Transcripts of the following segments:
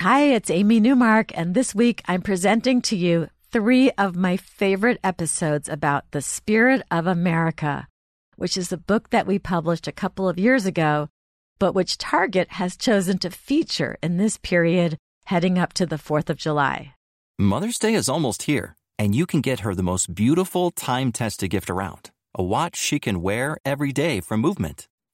Hi, it's Amy Newmark, and this week I'm presenting to you three of my favorite episodes about the spirit of America, which is a book that we published a couple of years ago, but which Target has chosen to feature in this period heading up to the 4th of July. Mother's Day is almost here, and you can get her the most beautiful time tested gift around a watch she can wear every day from Movement.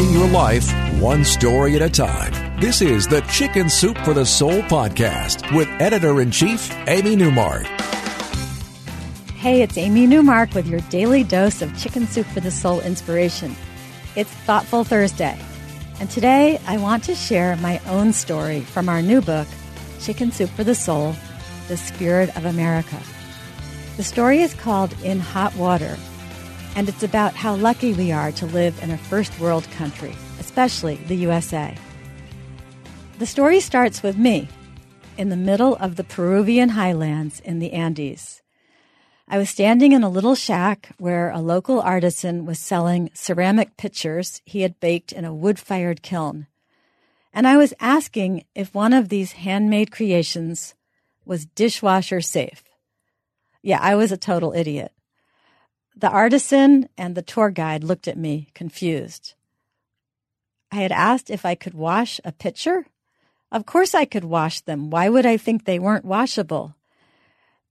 changing your life one story at a time. This is the Chicken Soup for the Soul podcast with editor in chief, Amy Newmark. Hey, it's Amy Newmark with your daily dose of Chicken Soup for the Soul inspiration. It's Thoughtful Thursday, and today I want to share my own story from our new book, Chicken Soup for the Soul The Spirit of America. The story is called In Hot Water and it's about how lucky we are to live in a first world country, especially the USA. The story starts with me in the middle of the Peruvian highlands in the Andes. I was standing in a little shack where a local artisan was selling ceramic pitchers he had baked in a wood fired kiln. And I was asking if one of these handmade creations was dishwasher safe. Yeah, I was a total idiot. The artisan and the tour guide looked at me, confused. I had asked if I could wash a pitcher. Of course I could wash them. Why would I think they weren't washable?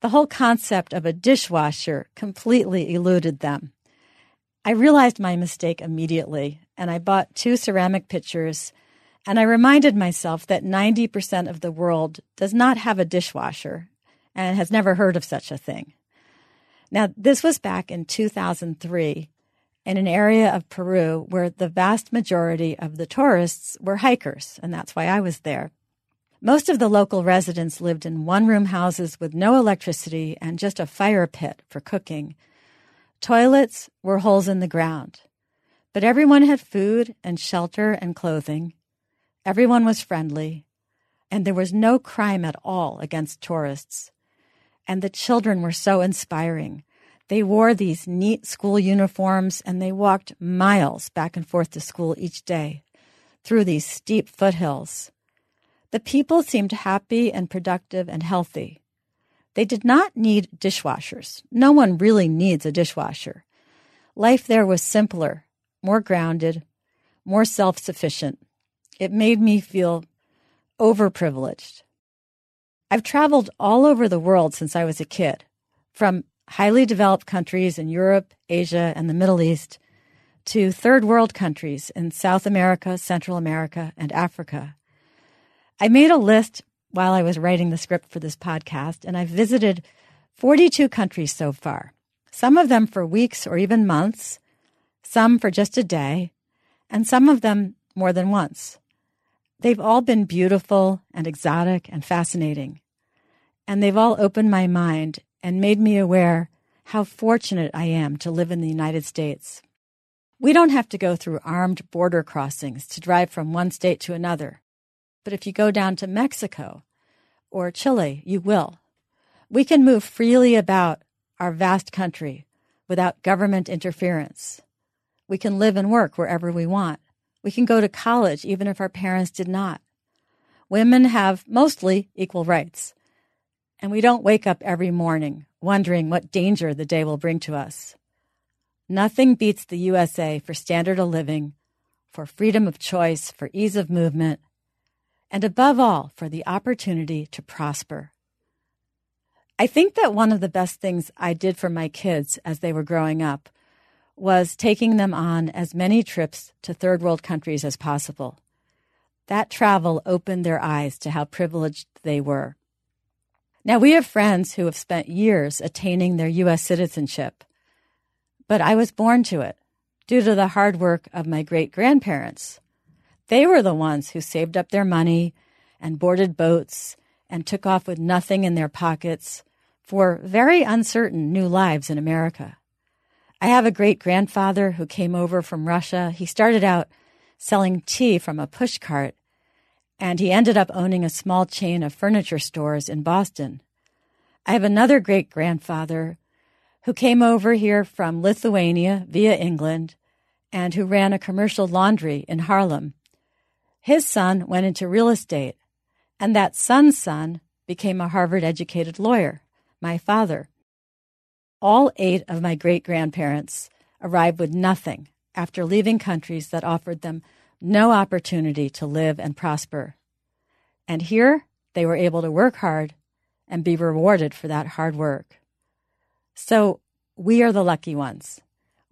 The whole concept of a dishwasher completely eluded them. I realized my mistake immediately, and I bought two ceramic pitchers, and I reminded myself that 90% of the world does not have a dishwasher and has never heard of such a thing. Now, this was back in 2003 in an area of Peru where the vast majority of the tourists were hikers, and that's why I was there. Most of the local residents lived in one room houses with no electricity and just a fire pit for cooking. Toilets were holes in the ground. But everyone had food and shelter and clothing. Everyone was friendly. And there was no crime at all against tourists and the children were so inspiring. They wore these neat school uniforms and they walked miles back and forth to school each day through these steep foothills. The people seemed happy and productive and healthy. They did not need dishwashers. No one really needs a dishwasher. Life there was simpler, more grounded, more self sufficient. It made me feel overprivileged. I've traveled all over the world since I was a kid, from highly developed countries in Europe, Asia, and the Middle East to third world countries in South America, Central America, and Africa. I made a list while I was writing the script for this podcast, and I've visited 42 countries so far, some of them for weeks or even months, some for just a day, and some of them more than once. They've all been beautiful and exotic and fascinating. And they've all opened my mind and made me aware how fortunate I am to live in the United States. We don't have to go through armed border crossings to drive from one state to another. But if you go down to Mexico or Chile, you will. We can move freely about our vast country without government interference. We can live and work wherever we want. We can go to college even if our parents did not. Women have mostly equal rights. And we don't wake up every morning wondering what danger the day will bring to us. Nothing beats the USA for standard of living, for freedom of choice, for ease of movement, and above all, for the opportunity to prosper. I think that one of the best things I did for my kids as they were growing up was taking them on as many trips to third world countries as possible. That travel opened their eyes to how privileged they were. Now, we have friends who have spent years attaining their U.S. citizenship, but I was born to it due to the hard work of my great grandparents. They were the ones who saved up their money and boarded boats and took off with nothing in their pockets for very uncertain new lives in America. I have a great grandfather who came over from Russia. He started out selling tea from a pushcart, and he ended up owning a small chain of furniture stores in Boston. I have another great grandfather who came over here from Lithuania via England and who ran a commercial laundry in Harlem. His son went into real estate, and that son's son became a Harvard educated lawyer, my father. All eight of my great grandparents arrived with nothing after leaving countries that offered them no opportunity to live and prosper. And here they were able to work hard and be rewarded for that hard work. So we are the lucky ones.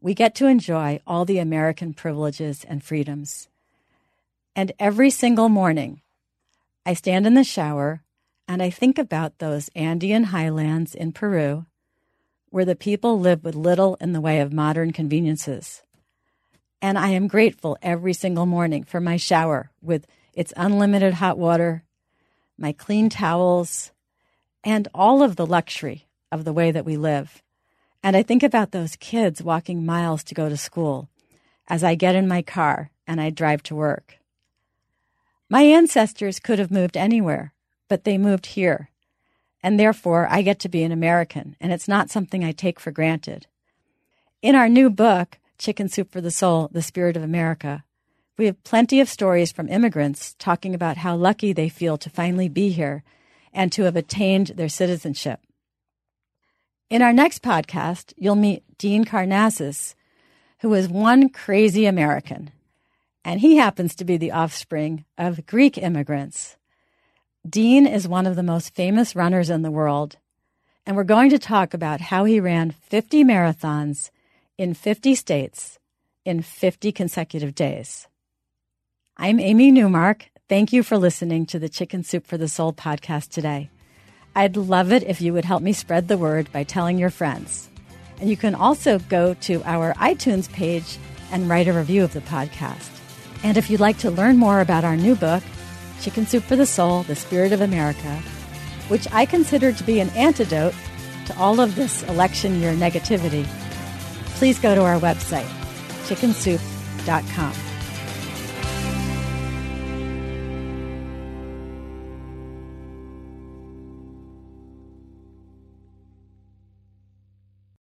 We get to enjoy all the American privileges and freedoms. And every single morning, I stand in the shower and I think about those Andean highlands in Peru where the people live with little in the way of modern conveniences. And I am grateful every single morning for my shower with its unlimited hot water, my clean towels, and all of the luxury of the way that we live. And I think about those kids walking miles to go to school as I get in my car and I drive to work. My ancestors could have moved anywhere, but they moved here. And therefore, I get to be an American, and it's not something I take for granted. In our new book, Chicken Soup for the Soul The Spirit of America, we have plenty of stories from immigrants talking about how lucky they feel to finally be here and to have attained their citizenship. In our next podcast, you'll meet Dean Karnazes, who is one crazy American and he happens to be the offspring of Greek immigrants. Dean is one of the most famous runners in the world, and we're going to talk about how he ran 50 marathons in 50 states in 50 consecutive days. I'm Amy Newmark. Thank you for listening to the Chicken Soup for the Soul podcast today. I'd love it if you would help me spread the word by telling your friends. And you can also go to our iTunes page and write a review of the podcast. And if you'd like to learn more about our new book, Chicken Soup for the Soul The Spirit of America, which I consider to be an antidote to all of this election year negativity, please go to our website, chickensoup.com.